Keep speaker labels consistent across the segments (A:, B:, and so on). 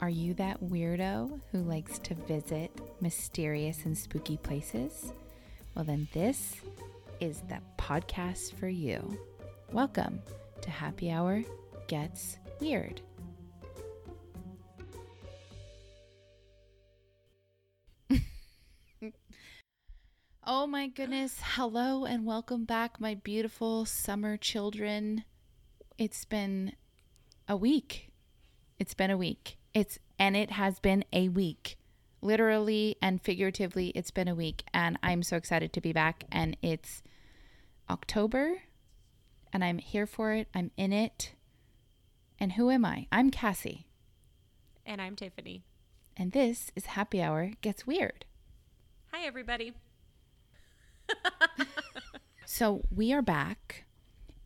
A: Are you that weirdo who likes to visit mysterious and spooky places? Well, then this is the podcast for you. Welcome to Happy Hour Gets Weird. oh my goodness. Hello and welcome back, my beautiful summer children. It's been a week. It's been a week. It's and it has been a week. Literally and figuratively, it's been a week and I'm so excited to be back and it's October and I'm here for it. I'm in it. And who am I? I'm Cassie.
B: And I'm Tiffany.
A: And this is Happy Hour Gets Weird.
B: Hi, everybody.
A: So we are back,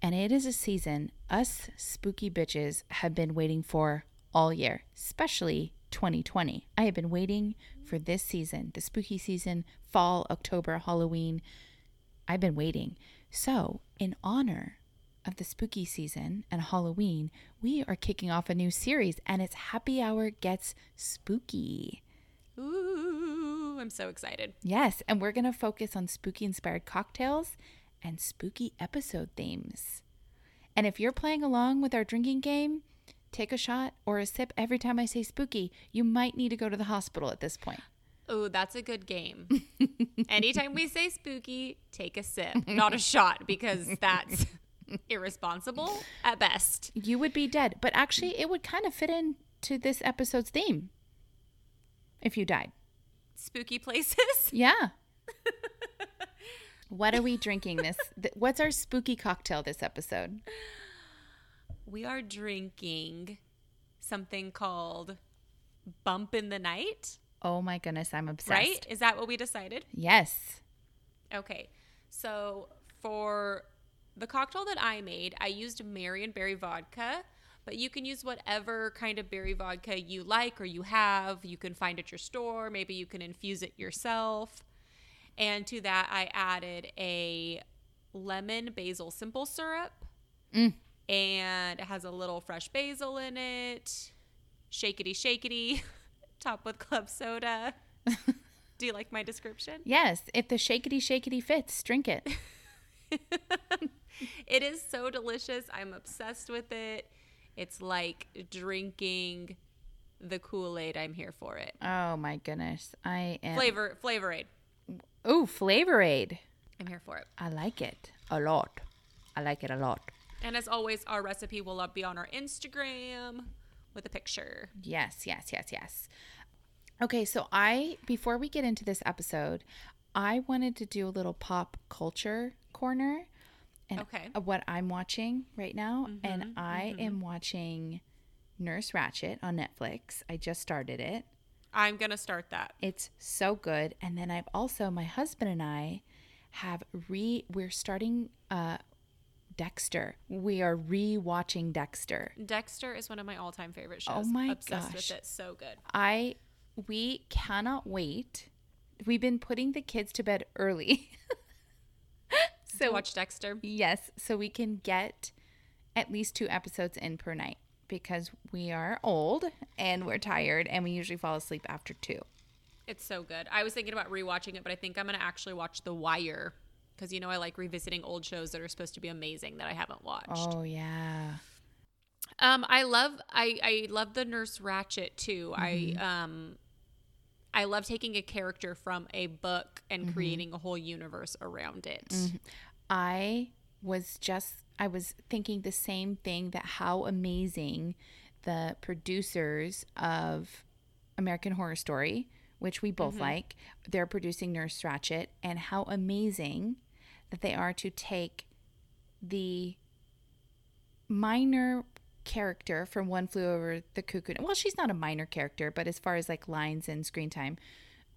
A: and it is a season us spooky bitches have been waiting for all year, especially 2020. I have been waiting for this season, the spooky season, fall, October, Halloween. I've been waiting. So, in honor of the spooky season and Halloween, we are kicking off a new series, and it's Happy Hour Gets Spooky.
B: Ooh, I'm so excited.
A: Yes, and we're going to focus on spooky inspired cocktails and spooky episode themes. And if you're playing along with our drinking game, take a shot or a sip every time I say spooky. You might need to go to the hospital at this point.
B: Oh, that's a good game. Anytime we say spooky, take a sip, not a shot, because that's irresponsible at best.
A: You would be dead, but actually, it would kind of fit into this episode's theme if you died.
B: Spooky places.
A: Yeah. what are we drinking this? th- What's our spooky cocktail this episode?
B: We are drinking something called Bump in the Night,
A: Oh my goodness, I'm obsessed.
B: right? Is that what we decided?
A: Yes.
B: Okay. So for the cocktail that I made, I used Marionberry vodka, but you can use whatever kind of berry vodka you like or you have. You can find at your store. Maybe you can infuse it yourself. And to that, I added a lemon basil simple syrup. Mm. And it has a little fresh basil in it. Shakety, shakety. Top with club soda. Do you like my description?
A: Yes. If the shakety shakety fits, drink it.
B: It is so delicious. I'm obsessed with it. It's like drinking the Kool Aid. I'm here for it.
A: Oh my goodness. I am.
B: Flavor, Flavor Aid.
A: Ooh, Flavor Aid.
B: I'm here for it.
A: I like it a lot. I like it a lot.
B: And as always, our recipe will be on our Instagram with a picture.
A: Yes, yes, yes, yes. Okay, so I, before we get into this episode, I wanted to do a little pop culture corner and
B: Okay.
A: of what I'm watching right now. and I am watching Nurse Ratched on Netflix. I just started it.
B: I'm going to start that.
A: It's so good. And then I've also my husband and I have re we're starting uh Dexter. We are re-watching Dexter.
B: Dexter is one of my all time favorite oh shows.
A: Oh my
B: Obsessed
A: gosh.
B: with it. So good.
A: I we cannot wait. We've been putting the kids to bed early.
B: So watch Dexter.
A: yes, so we can get at least two episodes in per night because we are old and we're tired and we usually fall asleep after 2.
B: It's so good. I was thinking about rewatching it, but I think I'm going to actually watch The Wire because, you know, I like revisiting old shows that are supposed to be amazing that I haven't watched.
A: Oh yeah.
B: Um, I love I I love the Nurse Ratched too.
A: Mm-hmm.
B: I um, I love taking a character from a book and
A: Mm-hmm.
B: creating a whole universe around it.
A: I was just I was thinking the same thing that how amazing the producers of American Horror Story, which we both like, they're producing Nurse Ratched and how amazing that they are to take the minor character from One Flew Over the Cuckoo. Well, she's not a minor character, but as far as like lines and screen time,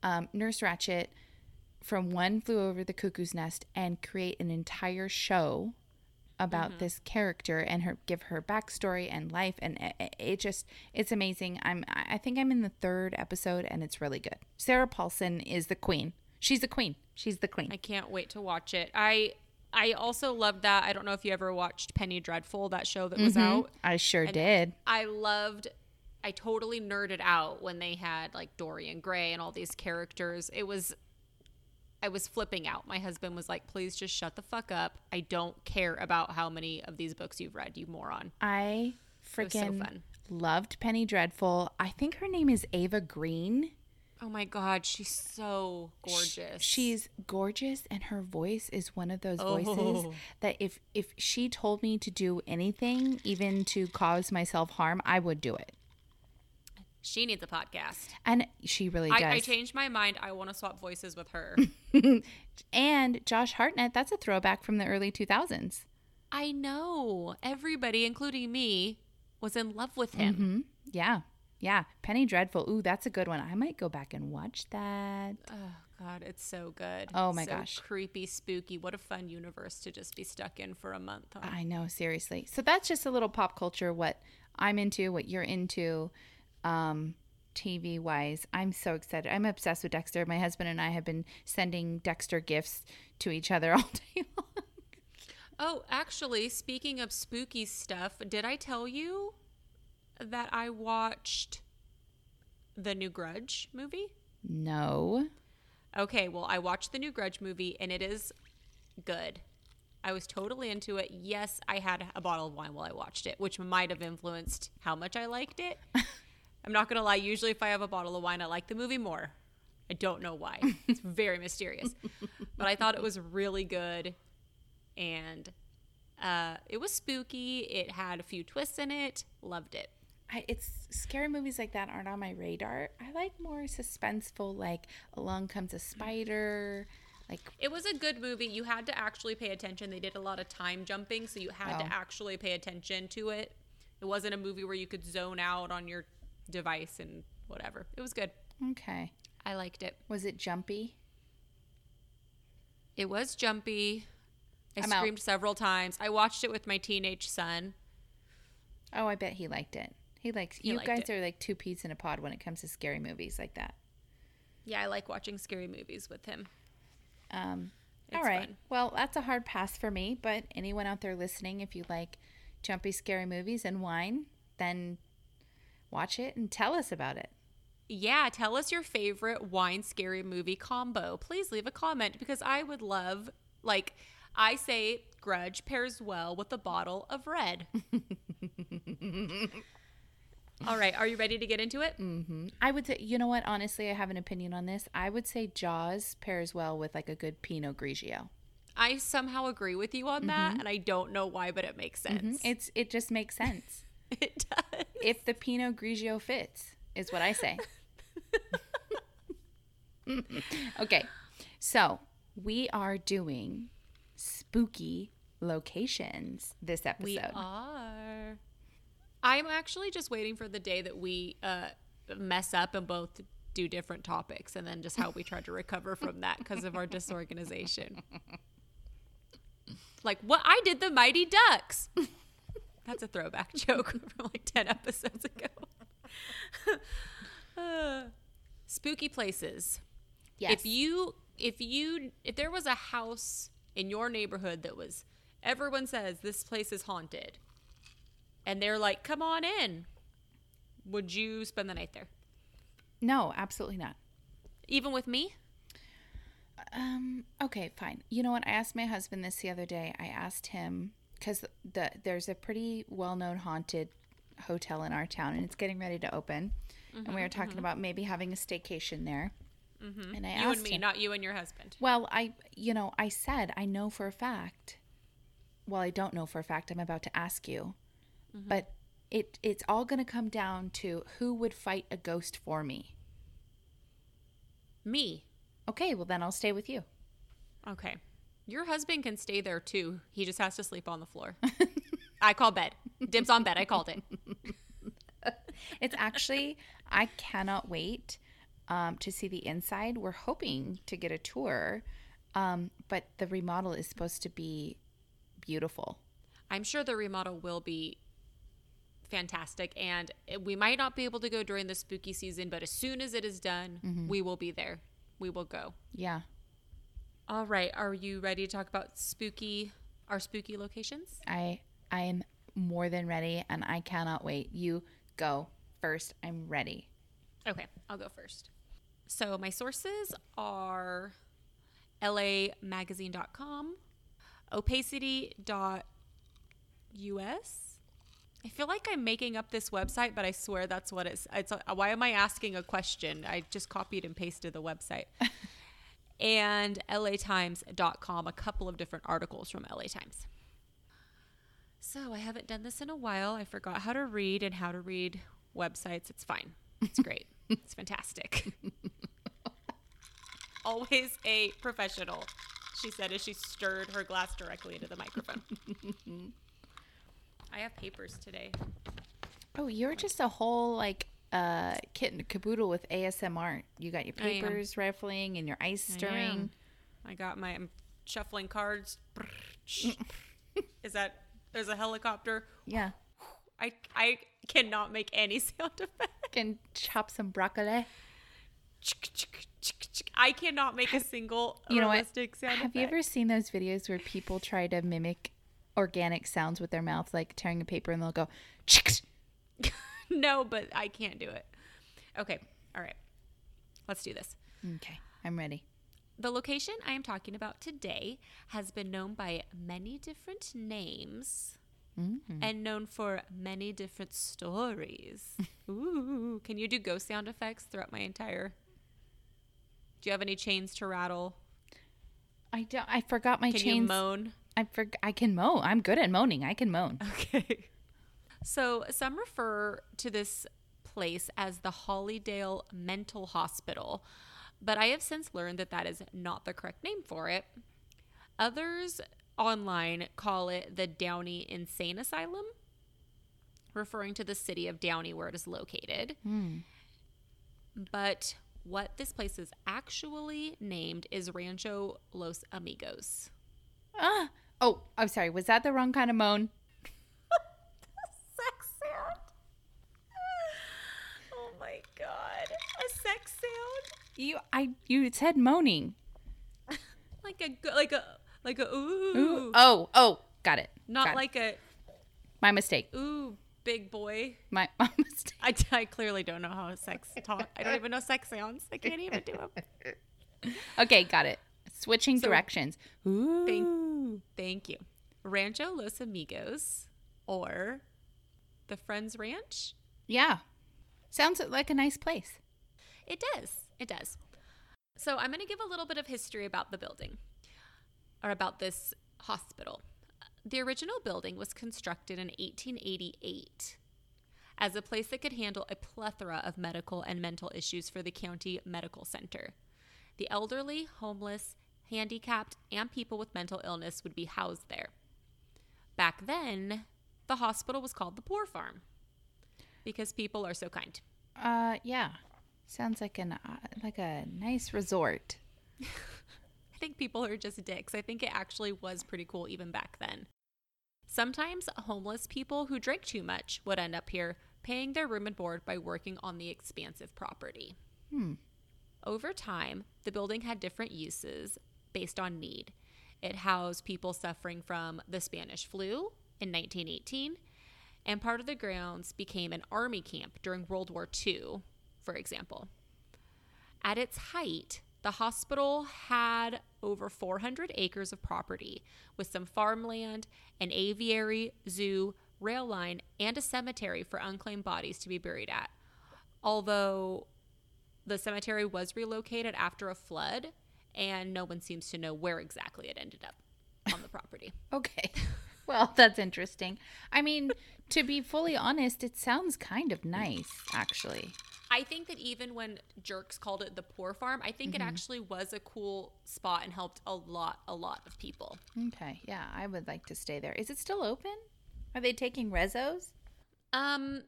A: um, Nurse Ratched from One Flew Over the Cuckoo's Nest and create an entire show about mm-hmm. this character and her give her backstory and life and it, it- just it's amazing. I'm I think I'm in the third episode and it's really good. Sarah Paulson is the queen. She's the queen. She's the queen.
B: I can't wait to watch it. I I also loved that. I don't know if you ever watched Penny Dreadful, that show that was mm-hmm. out.
A: I sure
B: And
A: did.
B: I loved I totally nerded out when they had like Dorian Gray and all these characters. It was I was flipping out. My husband was like, "Please just shut the fuck up. I don't care about how many of these books you've read, you moron."
A: I
B: so
A: freaking
B: fun.
A: loved Penny Dreadful. I think her name is Ava Green.
B: Oh my god, she's so gorgeous.
A: She's gorgeous and her voice is one of those voices
B: Oh.
A: that if if she told me to do anything, even to cause myself harm, I would do it.
B: She needs a podcast.
A: And she really does.
B: I, I changed my mind. I want to swap voices with her.
A: and Josh Hartnett, that's a throwback from the early 2000s.
B: I know. Everybody, including me, was in love with him.
A: hmm Yeah. Yeah. Penny Dreadful. Ooh, that's a good one. I might go back and watch that.
B: Oh god, it's so good.
A: Oh my
B: So
A: gosh.
B: creepy, spooky. What a fun universe to just be stuck in for a month. Huh?
A: I know, seriously. So that's just a little pop culture, what I'm into, what you're into, um, TV wise. I'm so excited. I'm obsessed with Dexter. My husband and I have been sending Dexter gifts to each other all day long.
B: Oh, actually, speaking of spooky stuff, did I tell you that I watched the new Grudge movie?
A: No.
B: Okay, well, I watched the new Grudge movie and it is good. I was totally into it. Yes, I had a bottle of wine while I watched it, which might have influenced how much I liked it. I'm not going to lie, usually if I have a bottle of wine, I like the movie more. I don't know why. It's very mysterious. But I thought it was really good and uh, it was spooky. It had a few twists in it. Loved it.
A: I, it's scary movies like that aren't on my radar. I like more suspenseful, like Along Comes a Spider. Like,
B: It was a good movie. You had to actually pay attention. They did a lot of time jumping, so you had
A: Oh.
B: to actually pay attention to it. It wasn't a movie where you could zone out on your device and whatever. It was good.
A: okay.
B: I liked it.
A: Was it jumpy?
B: It was jumpy. I
A: I'm out.
B: screamed several times. I watched it with my teenage son.
A: Oh, I bet he liked it. He likes
B: He
A: you guys
B: it.
A: are like two peas in a pod when it comes to scary movies like that.
B: Yeah, I like watching scary movies with him.
A: Um, all right.
B: fun.
A: Well, that's a hard pass for me. But anyone out there listening, if you like jumpy, scary movies and wine, then watch it and tell us about it.
B: Yeah, tell us your favorite wine scary movie combo. Please leave a comment because I would love, like, I say Grudge pairs well with a bottle of red. All right, are you ready to get into it? Mm-hmm.
A: I would say, you know what? Honestly, I have an opinion on this. I would say Jaws pairs well with like a good Pinot Grigio.
B: I somehow agree with you on that, mm-hmm. and I don't know why, but it makes mm-hmm. sense.
A: It's it just makes sense
B: It does.
A: If the Pinot Grigio fits, is what I say. okay, so we are doing spooky locations this episode.
B: We are. I'm actually just waiting for the day that we uh, mess up and both do different topics, and then just how we try to recover from that because of our disorganization. Like what I did the Mighty Ducks. That's a throwback joke from like ten episodes ago. Uh, spooky places.
A: Yes.
B: If you if you if there was a house in your neighborhood that was everyone says this place is haunted and they're like come on in would you spend the night there
A: no, absolutely not.
B: even with me
A: Um. Okay. Fine. You know what? I asked my husband this the other day. I asked him because the there's a pretty well known haunted hotel in our town, and it's getting ready to open. and we mm-hmm, were talking mm-hmm. about maybe having a staycation there. Mm-hmm. And I
B: you
A: asked
B: and me
A: him.
B: not you and your husband
A: well, I you know I said I know for a fact. Well, I don't know for a fact. I'm about to ask you, but it it's all going to come down to who would fight a ghost for me.
B: me
A: Okay. Well, then I'll stay with you.
B: okay your husband can stay there too. He just has to sleep on the floor. I call bed. Dibs on bed. I called it.
A: It's actually, I cannot wait um, to see the inside. We're hoping to get a tour, um, but the remodel is supposed to be beautiful.
B: i'm sure the remodel will be fantastic and we might not be able to go during the spooky season but as soon as it is done we will be there. We will go.
A: Yeah.
B: All right, are you ready to talk about spooky our spooky locations?
A: I I am more than ready and I cannot wait. You go first. I'm ready.
B: Okay, I'll go first. So my sources are lamagazine.com, opacity.us. I feel like I'm making up this website, but I swear that's what it's. It's why am I asking a question? I just copied and pasted the website. and latimes.com, a couple of different articles from LA Times. So I haven't done this in a while. I forgot how to read and how to read websites. It's fine. It's great. it's fantastic. Always a professional, she said as she stirred her glass directly into the microphone. I have papers today.
A: Oh, you're just a whole like uh kit and caboodle with ASMR. You got your papers rifling and your ice stirring.
B: am. I got my I'm shuffling cards. Is that there's a helicopter?
A: Yeah.
B: I I cannot make any sound effect.
A: Can chop some broccoli.
B: I cannot make a single
A: You know what?
B: realistic sound
A: Have you ever seen those videos where people try to mimic organic sounds with their mouth, like tearing a paper, and they'll go,
B: no, but I can't do it. Okay. All right. Let's do this.
A: okay, I'm ready.
B: The location I am talking about today has been known by many different names
A: Mm-hmm.
B: and known for many different stories. Ooh, can you do ghost sound effects throughout my entire? Do you have any chains to rattle?
A: I don't. I forgot my
B: Can
A: chains.
B: you moan?
A: I forg I can moan. I'm good at moaning. I can moan.
B: Okay. So some refer to this place as the Hollydale Mental Hospital, but I have since learned that that is not the correct name for it. Others online call it the Downey Insane Asylum, referring to the city of Downey where it is located. But what this place is actually named is Rancho Los Amigos.
A: Ah. Oh, I'm sorry. Was that the wrong kind of moan?
B: sex sound. Oh my god. A sex sound?
A: You, I, you said moaning.
B: Like a like a like a ooh.
A: Ooh. Oh, oh, got it.
B: Not
A: Got it.
B: like a
A: my mistake.
B: ooh big boy.
A: My, my mistake.
B: I, I clearly don't know how sex talk. I don't even know sex sounds. I can't even do them.
A: Okay, got it. Switching
B: So-
A: directions. Ooh.
B: Thank, thank you. Rancho Los Amigos or the Friends Ranch.
A: Yeah. Sounds like a nice place.
B: It does. It does. So I'm going to give a little bit of history about the building or about this hospital. The original building was constructed in 1888 as a place that could handle a plethora of medical and mental issues for the county medical center. The elderly, homeless, handicapped, and people with mental illness would be housed there. Back then, the hospital was called the Poor Farm because people are so kind.
A: Uh, yeah. Sounds like an uh, like a nice resort.
B: I think people are just dicks. I think it actually was pretty cool even back then. Sometimes homeless people who drank too much would end up here paying their room and board by working on the expansive property.
A: Hmm.
B: Over time, the building had different uses based on need. It housed people suffering from the Spanish flu in 1918, and part of the grounds became an army camp during World War II, for example. At its height, the hospital had over 400 acres of property with some farmland, an aviary, zoo, rail line, and a cemetery for unclaimed bodies to be buried at. Although the cemetery was relocated after a flood, and no one seems to know where exactly it ended up on the property.
A: Okay. Well, that's interesting. I mean, to be fully honest, it sounds kind of nice, actually.
B: I think that even when jerks called it the poor farm, I think it actually was a cool spot and helped a lot, a lot of people.
A: Okay. Yeah, I would like to stay there. Is it still open? Are they taking rezos?
B: Um,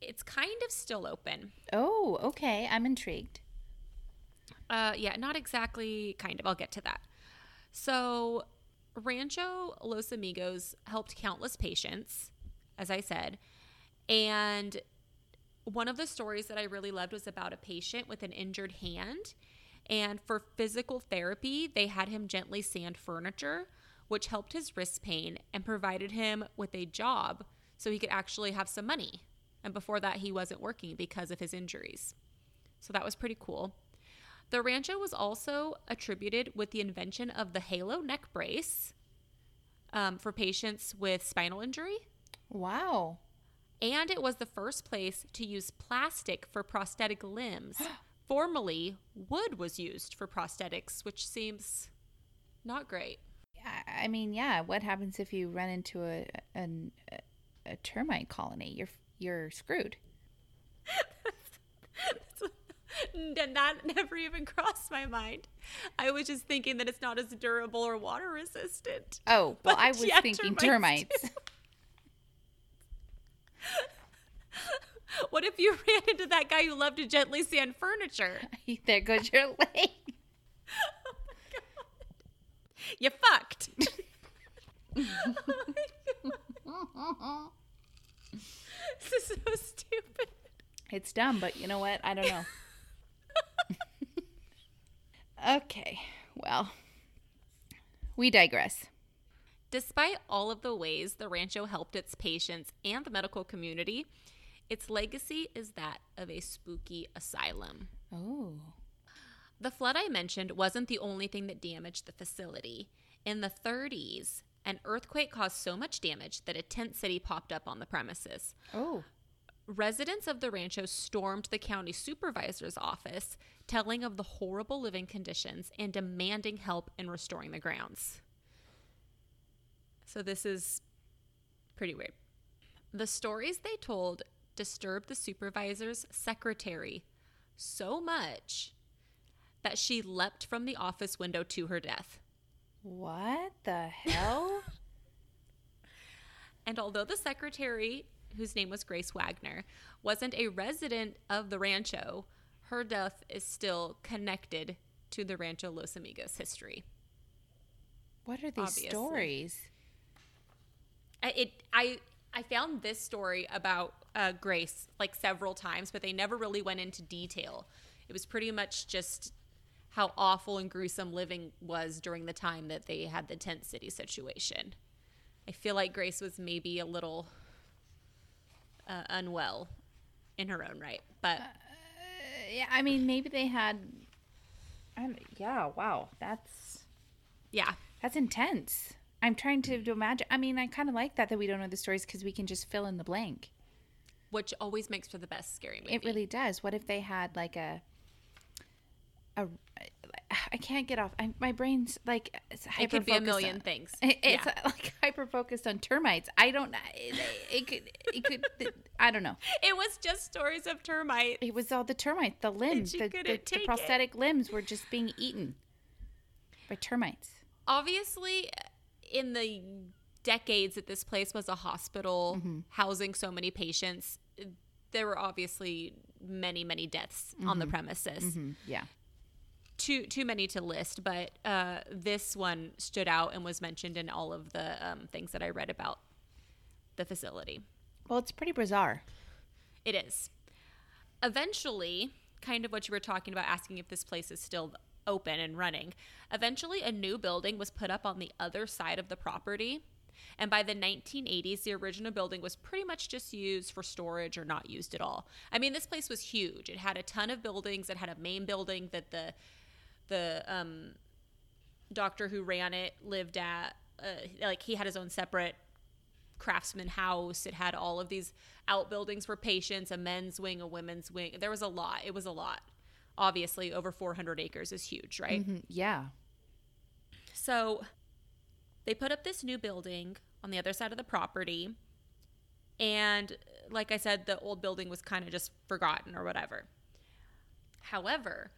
B: it's kind of still open.
A: Oh, okay. I'm intrigued.
B: Uh, yeah, not exactly. Kind of. I'll get to that. So, Rancho Los Amigos helped countless patients, as I said, and one of the stories that I really loved was about a patient with an injured hand. And for physical therapy, they had him gently sand furniture, which helped his wrist pain and provided him with a job so he could actually have some money And before that, he wasn't working because of his injuries. So that was pretty cool. The rancho was also attributed with the invention of the halo neck brace um, for patients with spinal injury.
A: Wow.
B: And it was the first place to use plastic for prosthetic limbs. Formerly, wood was used for prosthetics, which seems not great.
A: I- mean, yeah. What happens if you run into a an, a termite colony? You're you're screwed.
B: And that never even crossed my mind. I was just thinking that it's not as durable or water resistant.
A: Oh well,
B: But
A: I was
B: yeah,
A: thinking
B: termites
A: termites.
B: What if you ran into that guy who loved to gently sand furniture?
A: there goes your leg.
B: Oh you fucked. this is so stupid.
A: It's dumb, but you know what? I don't know. okay. Well, we digress.
B: Despite all of the ways the rancho helped its patients and the medical community, its legacy is that of a spooky asylum.
A: Oh.
B: The flood I mentioned wasn't the only thing that damaged the facility. In the 30s, an earthquake caused so much damage that a tent city popped up on the premises.
A: Oh.
B: Residents of the rancho stormed the county supervisor's office, telling of the horrible living conditions and demanding help in restoring the grounds. So, this is pretty weird. The stories they told disturbed the supervisor's secretary so much that she leapt from the office window to her death.
A: What the hell?
B: And although the secretary, whose name was Grace Wagner, wasn't a resident of the rancho, her death is still connected to the Rancho Los Amigos history.
A: what are these
B: Obviously.
A: stories?
B: I- It I I found this story about uh, Grace like several times, but they never really went into detail. It was pretty much just how awful and gruesome living was during the time that they had the tent city situation. I feel like Grace was maybe a little uh, unwell in her own right, but
A: Yeah, I mean, maybe they had. Don't- yeah, wow, that's
B: yeah,
A: that's intense. I'm trying to, imagine. I mean, I kind of like that that we don't know the stories because we can just fill in the blank.
B: which always makes for the best scary movie.
A: It really does. What if they had like a a I can't get off. I, my brain's like it's
B: it could be a million
A: on-
B: things.
A: It- It's
B: yeah.
A: like hyper focused on termites. I don't. It, it could. It could. I don't know.
B: It was just stories of termites.
A: It was all the termites. The limbs. The, the, the prosthetic limbs were just being eaten by termites.
B: obviously in the decades that this place was a hospital
A: Mm-hmm.
B: housing so many patients there were obviously many many deaths on the premises
A: Mm, yeah.
B: too too many to list but uh, this one stood out and was mentioned in all of the um, things that i read about the facility
A: Well, it's pretty bizarre.
B: it is. Eventually, kind of what you were talking about, asking if this place is still open and running. Eventually, a new building was put up on the other side of the property. And by the 1980s, the original building was pretty much just used for storage or not used at all. I mean, this place was huge. It had a ton of buildings. It had a main building that the the um, doctor who ran it lived at. Uh, like he had his own separate craftsman house. It had all of these outbuildings for patients, a men's wing, a women's wing. There was a lot. It was a lot. Obviously, over 400 acres is huge, right?
A: Mhm, Yeah.
B: So they put up this new building on the other side of the property. And like I said, the old building was kind of just forgotten or whatever. However,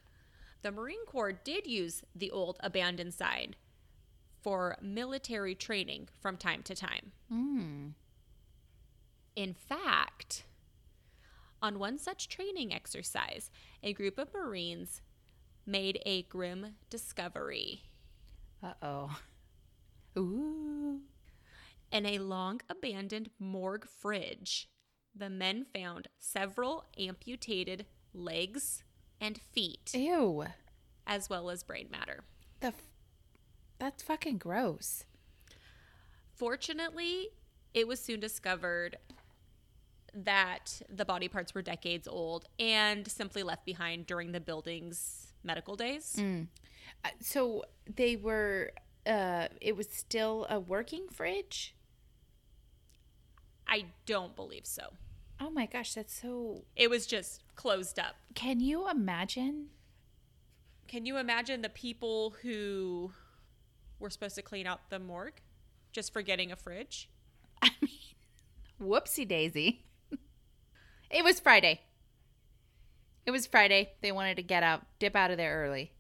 B: the Marine Corps did use the old abandoned side for military training from time to time.
A: Mm.
B: In fact, on one such training exercise, a group of Marines made a grim discovery.
A: Uh oh. Ooh.
B: In a long abandoned morgue fridge, the men found several amputated legs and feet,
A: Ew.
B: as well as brain matter.
A: The. F- that's fucking gross.
B: Fortunately, it was soon discovered that the body parts were decades old and simply left behind during the building's medical days.
A: Uh, So they were. Uh, it was still a working fridge.
B: I don't believe so.
A: Oh my gosh, that's so.
B: It was just closed up.
A: Can you imagine?
B: Can you imagine the people who were supposed to clean out the morgue just forgetting a fridge?
A: I mean, whoopsie daisy. It was Friday. It was Friday. They wanted to get out, dip out of there early.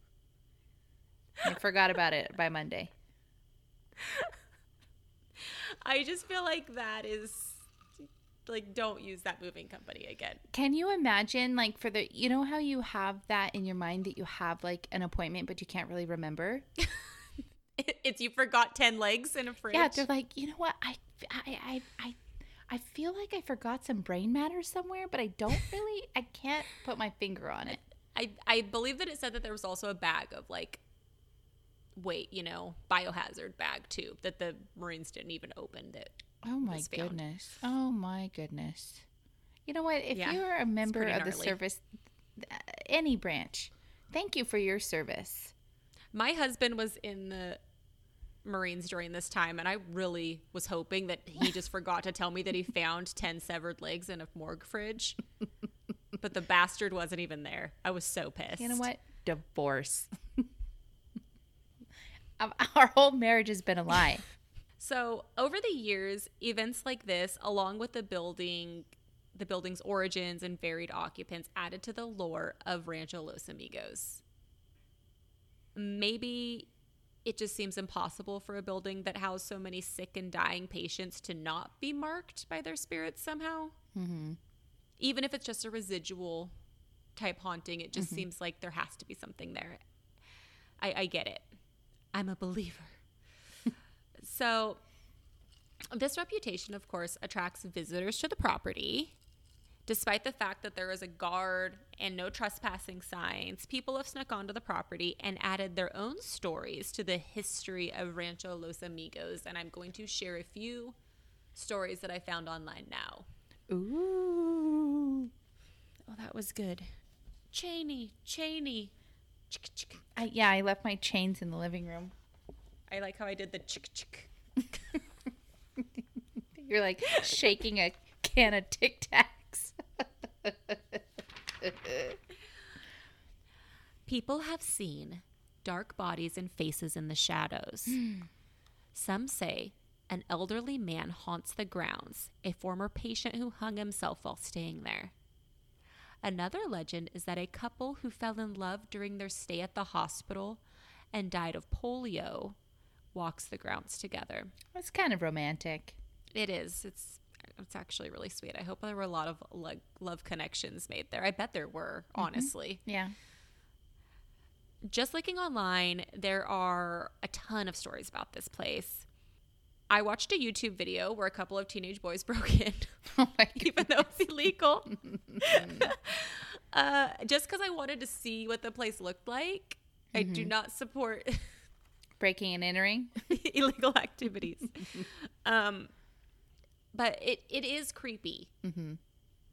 A: They forgot about it by Monday.
B: I just feel like that is like don't use that moving company again.
A: Can you imagine, like, for the, you know how you have that in your mind that you have, like, an appointment, but you can't really remember?
B: It's you forgot 10 legs in a fridge.
A: Yeah, they're like, you know what? I, I, I, I, I feel like I forgot some brain matter somewhere, but I don't really, I can't put my finger on it.
B: I, I believe that it said that there was also a bag of like wait, you know, biohazard bag too that the Marines didn't even open that
A: Oh my goodness. Oh my goodness. You know what? If
B: Yeah,
A: you're a member of the service, uh, any branch, thank you for your service.
B: My husband was in the Marines during this time, and I really was hoping that he just forgot to tell me that he found 10 severed legs in a morgue fridge. but the bastard wasn't even there. I was so pissed.
A: You know what? Divorce. Our whole marriage has been a lie.
B: So, over the years, events like this, along with the building, the building's origins and varied occupants, added to the lore of Rancho Los Amigos. Maybe it just seems impossible for a building that housed so many sick and dying patients to not be marked by their spirits somehow.
A: Mm-hmm.
B: Even if it's just a residual type haunting, it just seems like there has to be something there. I, I get it. I'm a believer. so, this reputation, of course, attracts visitors to the property. Despite the fact that there is a guard and no trespassing signs, people have snuck onto the property and added their own stories to the history of Rancho Los Amigos. And I'm going to share a few stories that I found online now.
A: Ooh.
B: Oh, that was good. Cheney, Cheney. Chick, chick.
A: I, yeah, I left my chains in the living room.
B: I like how I did the chick, chick.
A: You're like shaking a can of Tic Tacs.
B: People have seen dark bodies and faces in the shadows. Some say an elderly man haunts the grounds, a former patient who hung himself while staying there. Another legend is that a couple who fell in love during their stay at the hospital and died of polio walks the grounds together.
A: It's kind of romantic.
B: It is. It's it's actually really sweet. I hope there were a lot of love connections made there. I bet there were, mm-hmm. honestly.
A: Yeah.
B: Just looking online, there are a ton of stories about this place. I watched a YouTube video where a couple of teenage boys broke in,
A: Oh
B: even though it's illegal. uh, just because I wanted to see what the place looked like. I do not support
A: Breaking and entering.
B: illegal activities. um, but it, it is creepy.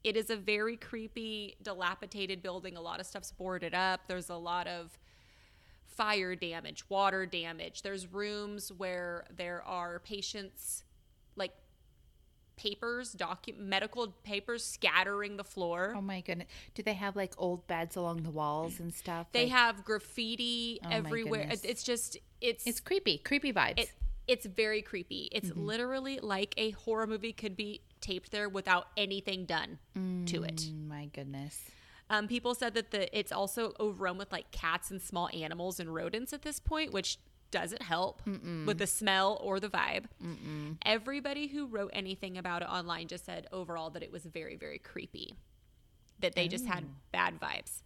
B: It is a very creepy, dilapidated building. A lot of stuff's boarded up. There's a lot of fire damage, water damage. There's rooms where there are patients, like papers, docu- medical papers scattering the floor.
A: Oh my goodness. Do they have like old beds along the walls and stuff?
B: they
A: Like-
B: have graffiti
A: Oh
B: everywhere.
A: goodness.
B: It's just, it's,
A: It's creepy. Creepy vibes.
B: it, it's very creepy. It's literally like a horror movie could be taped there without anything done to it.
A: Mm, my goodness.
B: Um, people said that the it's also overrun with like cats and small animals and rodents at this point, which doesn't help with the smell or the vibe. Everybody who wrote anything about it online just said overall that it was very, very creepy. That they just had bad vibes.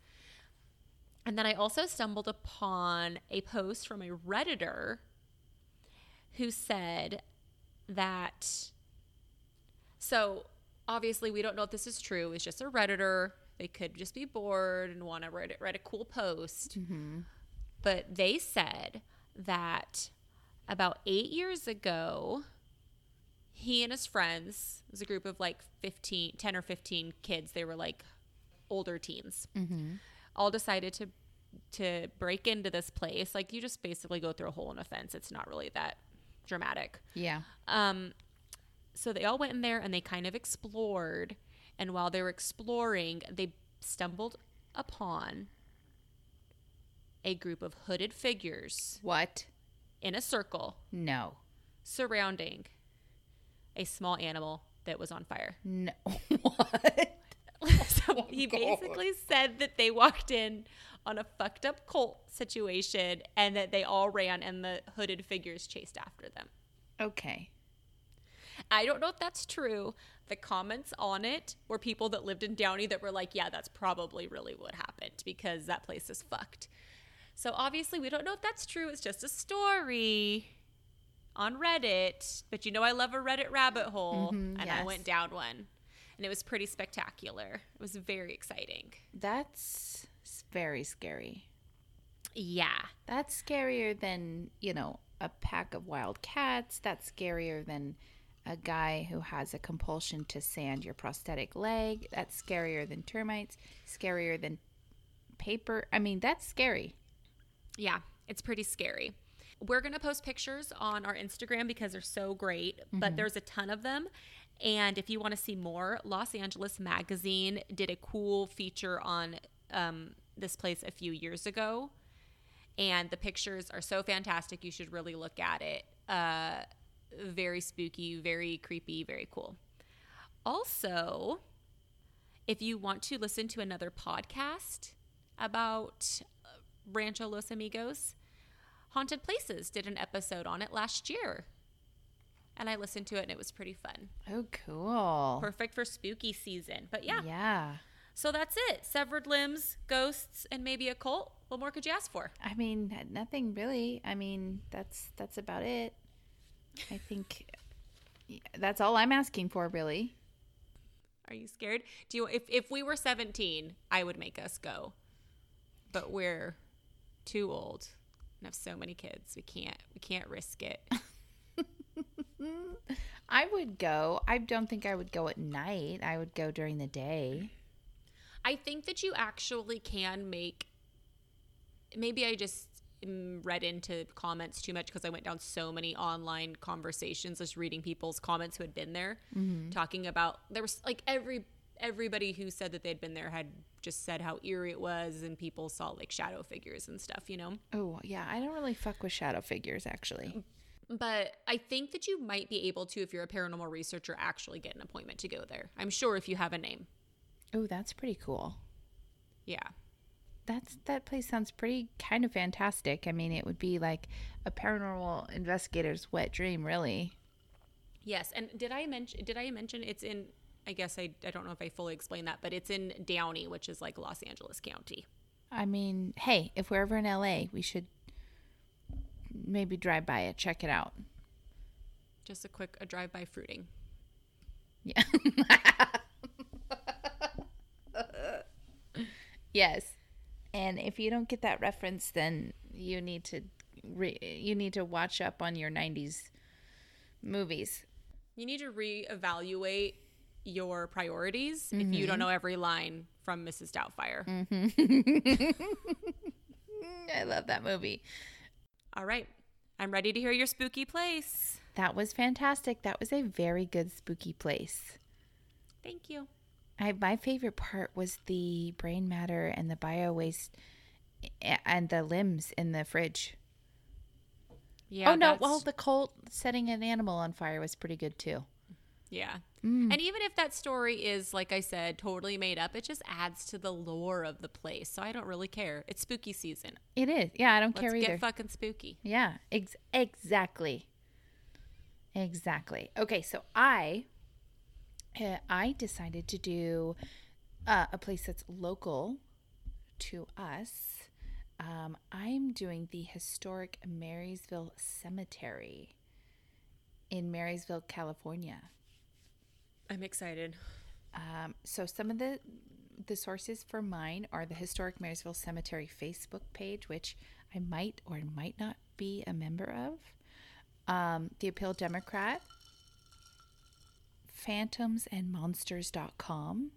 B: And then I also stumbled upon a post from a Redditor who said that so obviously we don't know if this is true. It's just a redditor. They could just be bored and want to write, write a cool post. But they said that about eight years ago, he and his friends, it was a group of like 15, 10 or 15 kids. They were like older teens. All decided to to break into this place. Like you just basically go through a hole in a fence. It's not really that dramatic.
A: Yeah.
B: Um, so they all went in there and they kind of explored. And while they were exploring, they stumbled upon a group of hooded figures
A: What?
B: in a circle
A: No.
B: surrounding a small animal that was on fire.
A: No. what?
B: so oh, he
A: God.
B: basically said that they walked in on a fucked up cult situation and that they all ran and the hooded figures chased after them.
A: Okay.
B: I don't know if that's true. The comments on it were people that lived in Downey that were like, yeah, that's probably really what happened because that place is fucked. So obviously, we don't know if that's true. It's just a story on Reddit. But you know, I love a Reddit rabbit hole. Mm-hmm, and I went down one. And it was pretty spectacular. It was very exciting.
A: That's very scary.
B: Yeah.
A: That's scarier than, you know, a pack of wild cats. That's scarier than a guy who has a compulsion to sand your prosthetic leg. That's scarier than termites. Scarier than paper. I mean, that's scary.
B: Yeah, it's pretty scary. We're going to post pictures on our Instagram because they're so great, but there's a ton of them. And if you want to see more, Los Angeles Magazine did a cool feature on um, this place a few years ago. And the pictures are so fantastic. You should really look at it. Uh, very spooky, very creepy, very cool. Also, if you want to listen to another podcast about uh, Rancho Los Amigos, Haunted Places did an episode on it last year. And I listened to it and it was pretty fun.
A: Oh, cool.
B: Perfect for spooky season. But yeah,
A: Yeah.
B: so that's it. Severed limbs, ghosts, and maybe a cult. What more could you ask for?
A: I mean, nothing really. I mean, that's that's about it. I think that's all I'm asking for, really.
B: Are you scared? Do you if if we were 17, I would make us go. But we're too old and have so many kids. We can't we can't risk it.
A: I would go. I don't think I would go at night. I would go during the day.
B: I think that you actually can make. Maybe I just read into comments too much because I went down so many online conversations, just reading people's comments who had been there, mm-hmm. talking about there was like every everybody who said that they'd been there had just said how eerie it was, and people saw like shadow figures and stuff, you know.
A: Oh, yeah. I don't really fuck with shadow figures, actually.
B: Mm, but I think that you might be able to, if you're a paranormal researcher, actually get an appointment to go there. I'm sure if you have a name.
A: Oh, that's pretty cool.
B: Yeah.
A: That's that place sounds pretty kind of fantastic. I mean, it would be like a paranormal investigator's wet dream, really.
B: Yes, and did I mention? Did I mention it's in? I guess I, I don't know if I fully explained that, but it's in Downey, which is like Los Angeles County.
A: I mean, hey, if we're ever in LA, we should maybe drive by it, check it out.
B: Just a quick a drive by fruiting.
A: Yeah. yes. And if you don't get that reference, then you need to re- you need to watch up on your 90s movies.
B: You need to reevaluate your priorities if you don't mm-hmm. know every line from Mrs. Doubtfire. Mm-hmm.
A: I love that movie.
B: All right, I'm ready to hear your spooky place.
A: That was fantastic. That was a very good spooky place.
B: Thank you.
A: I, my favorite part was the brain matter and the bio waste and the limbs in the fridge.
B: Yeah.
A: oh no!
B: that's-
A: Well, the cult setting an animal on fire was pretty good too.
B: Yeah. Mm. And even if that story is, like I said, totally made up, it just adds to the lore of the place. So I don't really care. It's spooky season.
A: It is. Yeah, I don't
B: Let's
A: care
B: get fucking spooky.
A: yeah, ex- exactly. Exactly. Okay, so I I decided to do uh, a place that's local to us. Um, I'm doing the historic Marysville Cemetery in Marysville, California.
B: I'm excited.
A: Um, so some of the the sources for mine are the Historic Marysville Cemetery Facebook page, which I might or might not be a member of. Um, the Appeal Democrat, phantomsandmonsters.com,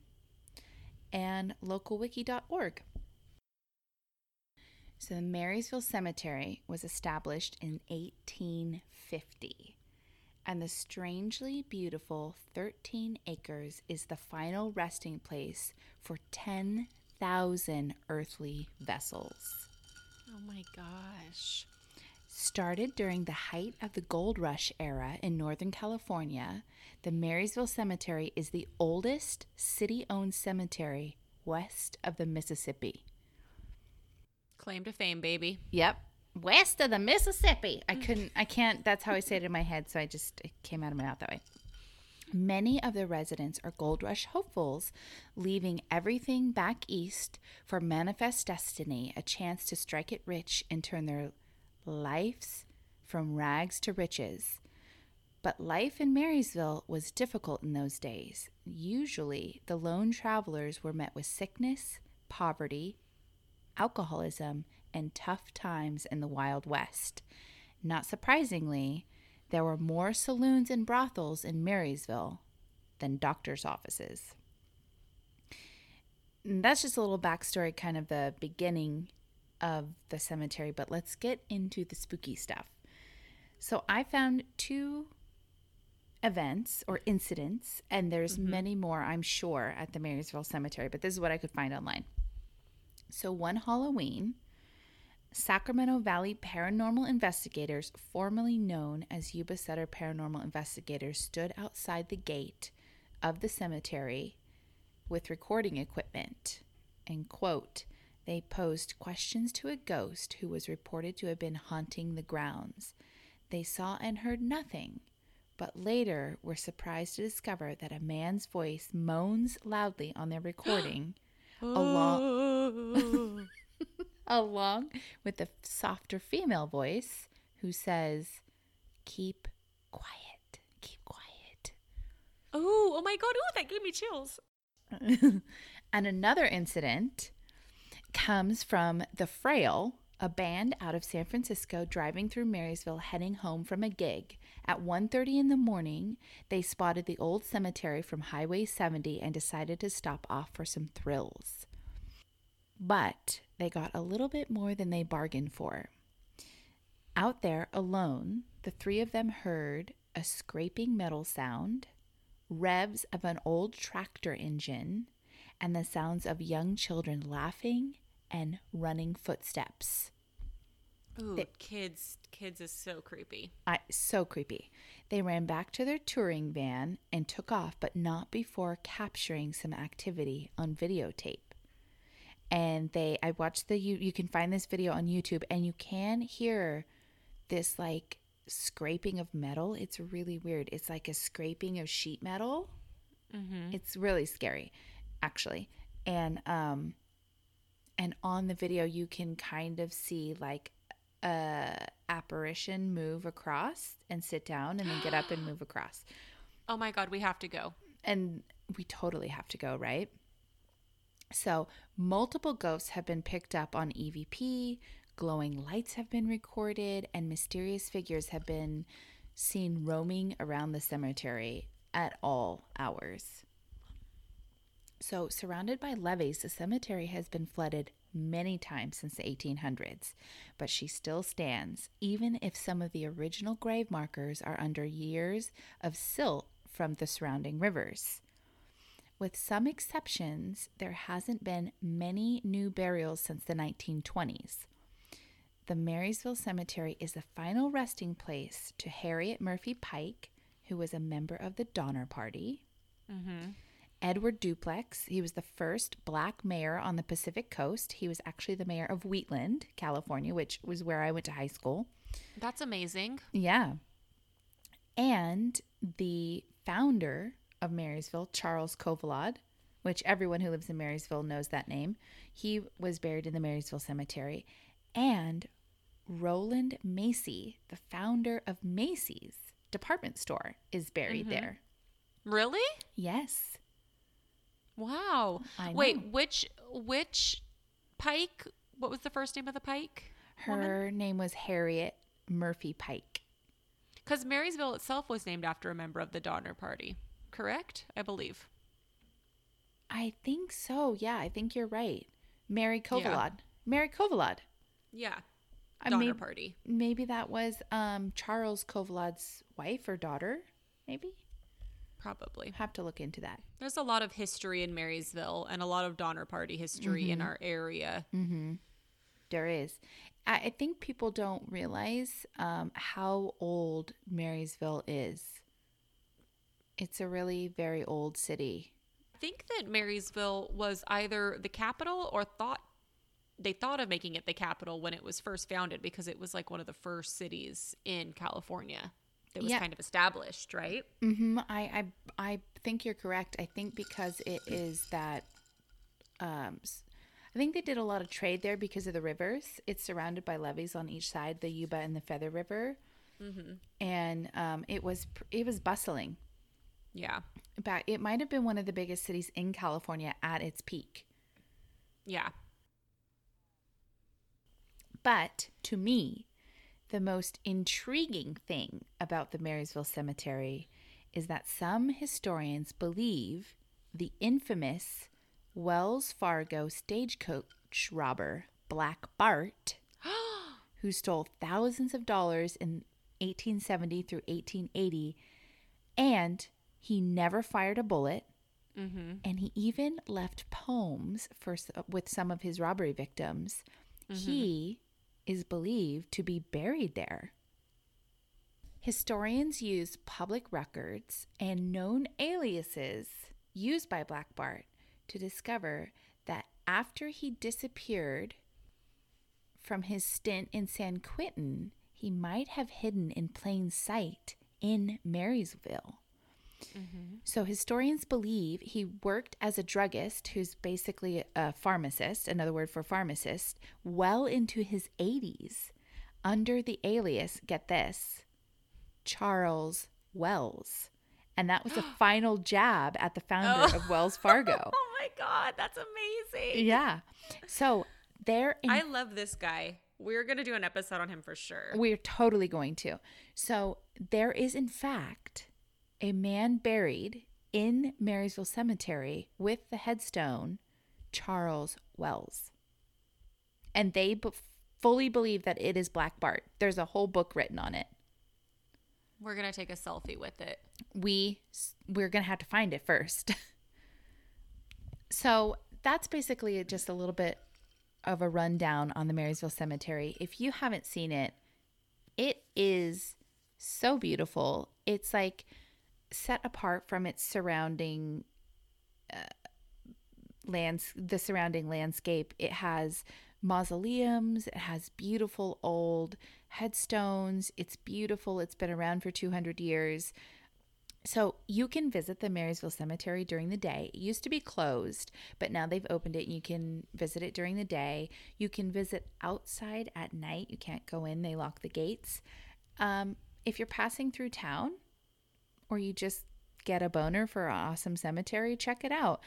A: and localwiki.org. So, the Marysville Cemetery was established in 1850, and the strangely beautiful 13 acres is the final resting place for 10,000 earthly vessels.
B: Oh my gosh.
A: Started during the height of the gold rush era in Northern California, the Marysville Cemetery is the oldest city owned cemetery west of the Mississippi.
B: Claim to fame, baby.
A: Yep. West of the Mississippi. I mm. couldn't, I can't, that's how I say it in my head. So I just, it came out of my mouth that way. Many of the residents are gold rush hopefuls, leaving everything back east for manifest destiny, a chance to strike it rich and turn their lives from rags to riches. But life in Marysville was difficult in those days. Usually, the lone travelers were met with sickness, poverty, alcoholism, and tough times in the Wild West. Not surprisingly, there were more saloons and brothels in Marysville than doctors' offices. And that's just a little backstory, kind of the beginning of the cemetery, but let's get into the spooky stuff. So I found two events or incidents, and there's mm-hmm. many more, I'm sure, at the Marysville Cemetery, but this is what I could find online. So one Halloween, Sacramento Valley paranormal investigators, formerly known as Yuba Sutter Paranormal Investigators, stood outside the gate of the cemetery with recording equipment. And quote, they posed questions to a ghost who was reported to have been haunting the grounds. They saw and heard nothing, but later were surprised to discover that a man's voice moans loudly on their recording, along, along with a softer female voice who says, Keep quiet, keep quiet.
B: Oh, oh my god. Oh, that gave me chills.
A: and another incident comes from The Frail, a band out of San Francisco driving through Marysville heading home from a gig. At 1:30 in the morning, they spotted the old cemetery from Highway 70 and decided to stop off for some thrills. But they got a little bit more than they bargained for. Out there alone, the three of them heard a scraping metal sound, revs of an old tractor engine, and the sounds of young children laughing and running footsteps.
B: Ooh,
A: They-
B: kids. Kids is so creepy.
A: I so creepy. They ran back to their touring van and took off, but not before capturing some activity on videotape. And they I watched the you you can find this video on YouTube and you can hear this like scraping of metal. It's really weird. It's like a scraping of sheet metal.
B: Mm-hmm.
A: It's really scary, actually. And um, and on the video you can kind of see like a apparition move across and sit down and then get up and move across.
B: Oh my god, we have to go.
A: And we totally have to go, right? So, multiple ghosts have been picked up on EVP, glowing lights have been recorded, and mysterious figures have been seen roaming around the cemetery at all hours. So, surrounded by levees, the cemetery has been flooded many times since the 1800s, but she still stands, even if some of the original grave markers are under years of silt from the surrounding rivers. With some exceptions, there hasn't been many new burials since the 1920s. The Marysville Cemetery is the final resting place to Harriet Murphy Pike, who was a member of the Donner Party.
B: Mm-hmm.
A: Edward Duplex, he was the first black mayor on the Pacific Coast. He was actually the mayor of Wheatland, California, which was where I went to high school.
B: That's amazing.
A: Yeah. And the founder of Marysville, Charles Covillaud, which everyone who lives in Marysville knows that name, he was buried in the Marysville Cemetery. And Rowland Macy, the founder of Macy's department store, is buried
B: Mhm.
A: there.
B: Really?
A: Yes.
B: Wow. Wait, which which Pike? What was the first name of the Pike?
A: Her name was Harriet Murphy Pike.
B: Because Marysville itself was named after a member of the Donner Party. correct? I believe.
A: I think so. Yeah, I think you're right. Mary Covillaud. Mary Covillaud.
B: Yeah. Donner
A: may-
B: Party.
A: Maybe that was um, Charles Covillaud's wife or daughter. Maybe
B: Probably.
A: have to look into that.
B: There's a lot of history in Marysville and a lot of Donner Party history in our area.
A: There is. I, I think people don't realize um, how old Marysville is. It's a really very old city.
B: I think that Marysville was either the capital or thought they thought of making it the capital when it was first founded because it was like one of the first cities in California that was
A: Yeah.
B: kind of established, right?
A: hmm I, I I think you're correct. I think because it is that. Um, I think they did a lot of trade there because of the rivers. It's surrounded by levees on each side, the Yuba and the Feather River, and um, it was it was bustling.
B: Yeah.
A: Back, it might have been one of the biggest cities in California at its peak.
B: Yeah.
A: But to me, the most intriguing thing about the Marysville Cemetery is that some historians believe the infamous Wells Fargo stagecoach robber, Black Bart, who stole thousands of dollars in 1870 through 1880, and he never fired a bullet. Mm-hmm. And he even left poems for with some of his robbery victims. Mm-hmm. He is believed to be buried there. Historians use public records and known aliases used by Black Bart to discover that after he disappeared from his stint in San Quentin, he might have hidden in plain sight in Marysville. Mm-hmm. So historians believe he worked as a druggist, who's basically a pharmacist, another word for pharmacist, well into his 80s under the alias, get this, Charles Wells. And that was the final jab at the founder of Wells Fargo.
B: Oh my god, that's amazing.
A: yeah. So there in
B: I love this guy. We're going to do an episode on him for sure.
A: We're totally going to. So there is, in fact, a man buried in Marysville Cemetery with the headstone Charles Wells. And they b- fully believe that it is Black Bart. There's a whole book written on it.
B: We're going to take a selfie with it.
A: We we're going to have to find it first. so, that's basically just a little bit of a rundown on the Marysville Cemetery. If you haven't seen it, it is so beautiful. It's like set apart from its surrounding uh, lands, the surrounding landscape. It has mausoleums. It has beautiful old headstones. It's beautiful. It's been around for 200 years. So you can visit the Marysville Cemetery during the day. It used to be closed, but now they've opened it and you can visit it during the day. You can visit outside at night. You can't go in, they lock the gates. Um, if you're passing through town or you just get a boner for an awesome cemetery, check it out.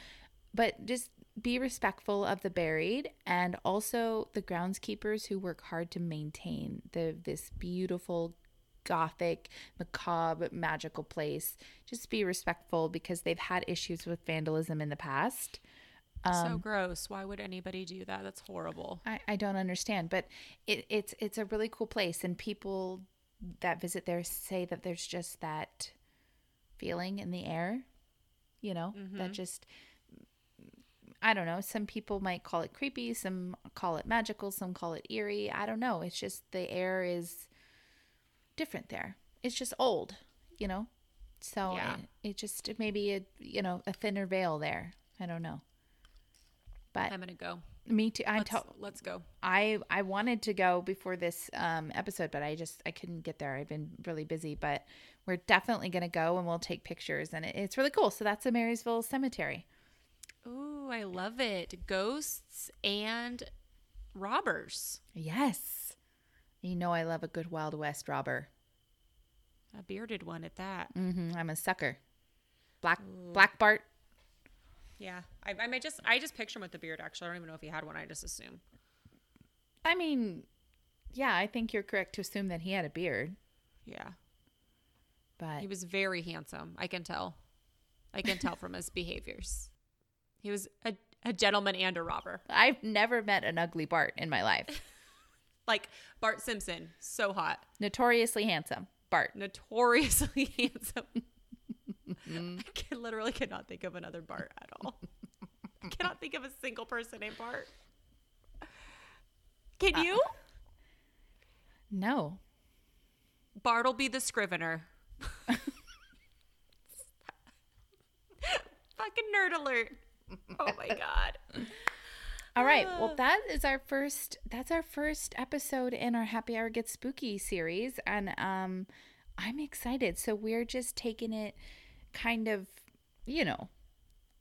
A: But just be respectful of the buried and also the groundskeepers who work hard to maintain the this beautiful gothic, macabre, magical place. Just be respectful because they've had issues with vandalism in the past.
B: so um, gross. Why would anybody do that? That's horrible.
A: I, I don't understand, but it, it's it's a really cool place, and people that visit there say that there's just that feeling in the air, you know, that mm-hmm. just I don't know. Some people might call it creepy, some call it magical, some call it eerie. I don't know. It's just the air is different there. It's just old, you know. So
B: Yeah.
A: it, it just maybe a you know a thinner veil there. I don't know. But
B: I'm going to go.
A: Me too. I'm
B: Let's,
A: to-
B: let's go.
A: I I wanted to go before this um, episode, but I just I couldn't get there. I've been really busy, but we're definitely gonna go and we'll take pictures, and it, it's really cool. So that's the Marysville Cemetery.
B: Ooh, I love it. Ghosts and robbers.
A: Yes, you know I love a good Wild West robber.
B: A bearded one at that.
A: Mm-hmm. I'm a sucker. Black Black Bart.
B: Yeah. I, I might just I just picture him with the beard actually. I don't even know if he had one. I just assume.
A: I mean, yeah, I think you're correct to assume that he had a beard,
B: Yeah.
A: but
B: He was very handsome. I can tell. I can tell from his behaviors. He was a, a gentleman and a robber.
A: I've never met an ugly Bart in my life.
B: Like Bart Simpson, so hot.
A: Notoriously handsome. Bart.
B: Notoriously handsome. Mm-hmm. I can, literally cannot think of another Bart at all. I cannot think of a single person named Bart. Can uh, you?
A: No.
B: Bartleby the Scrivener. Fucking nerd alert. Oh my god.
A: All right. Ah. Well, that is our first that's our first episode in our Happy Hour Gets Spooky series and um I'm excited. So we're just taking it kind of, you know,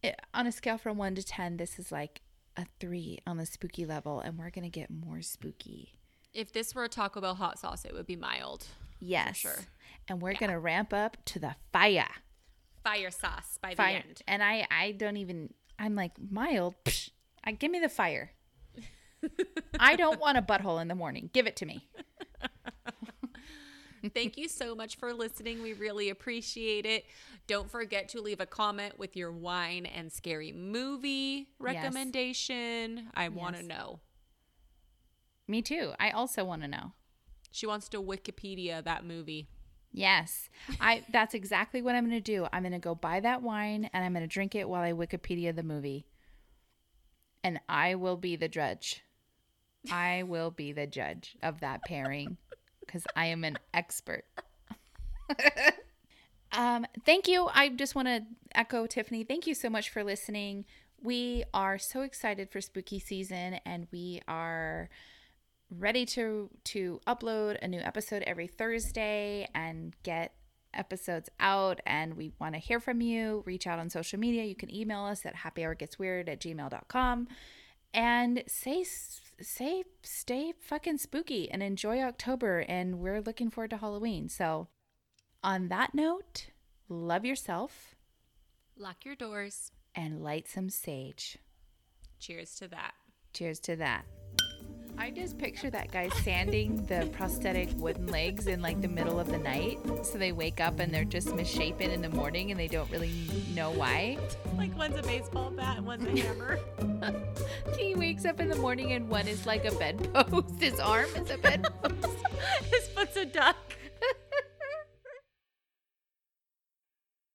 A: it, on a scale from 1 to 10, this is like a 3 on the spooky level and we're going to get more spooky.
B: If this were a Taco Bell hot sauce, it would be mild.
A: Yes.
B: sure.
A: And we're going to ramp up to the fire.
B: Fire sauce by the
A: Fire.
B: end.
A: And I I don't even I'm like mild. Psh, I give me the fire. I don't want a butthole in the morning. Give it to me.
B: Thank you so much for listening. We really appreciate it. Don't forget to leave a comment with your wine and scary movie recommendation. I want to
A: Yes.
B: know.
A: Me too. I also want to know.
B: She wants to Wikipedia that movie.
A: Yes. I that's exactly what I'm going to do. I'm going to go buy that wine and I'm going to drink it while I Wikipedia the movie. And I will be the judge. I will be the judge of that pairing cuz I am an expert. um thank you. I just want to echo Tiffany. Thank you so much for listening. We are so excited for spooky season and we are ready to to upload a new episode every Thursday and get episodes out and we want to hear from you reach out on social media you can email us at happyhourgetsweird at gmail.com and say say stay fucking spooky and enjoy october and we're looking forward to halloween so on that note love yourself
B: Lock your doors.
A: and light some sage
B: Cheers to that.
A: Cheers to that. I just picture that guy sanding the prosthetic wooden legs in like the middle of the night. So they wake up and they're just misshapen in the morning and they don't really know why.
B: Like one's a baseball bat and one's a hammer.
A: He wakes up in the morning and one is like a bedpost. His arm is a bedpost.
B: His foot's a duck.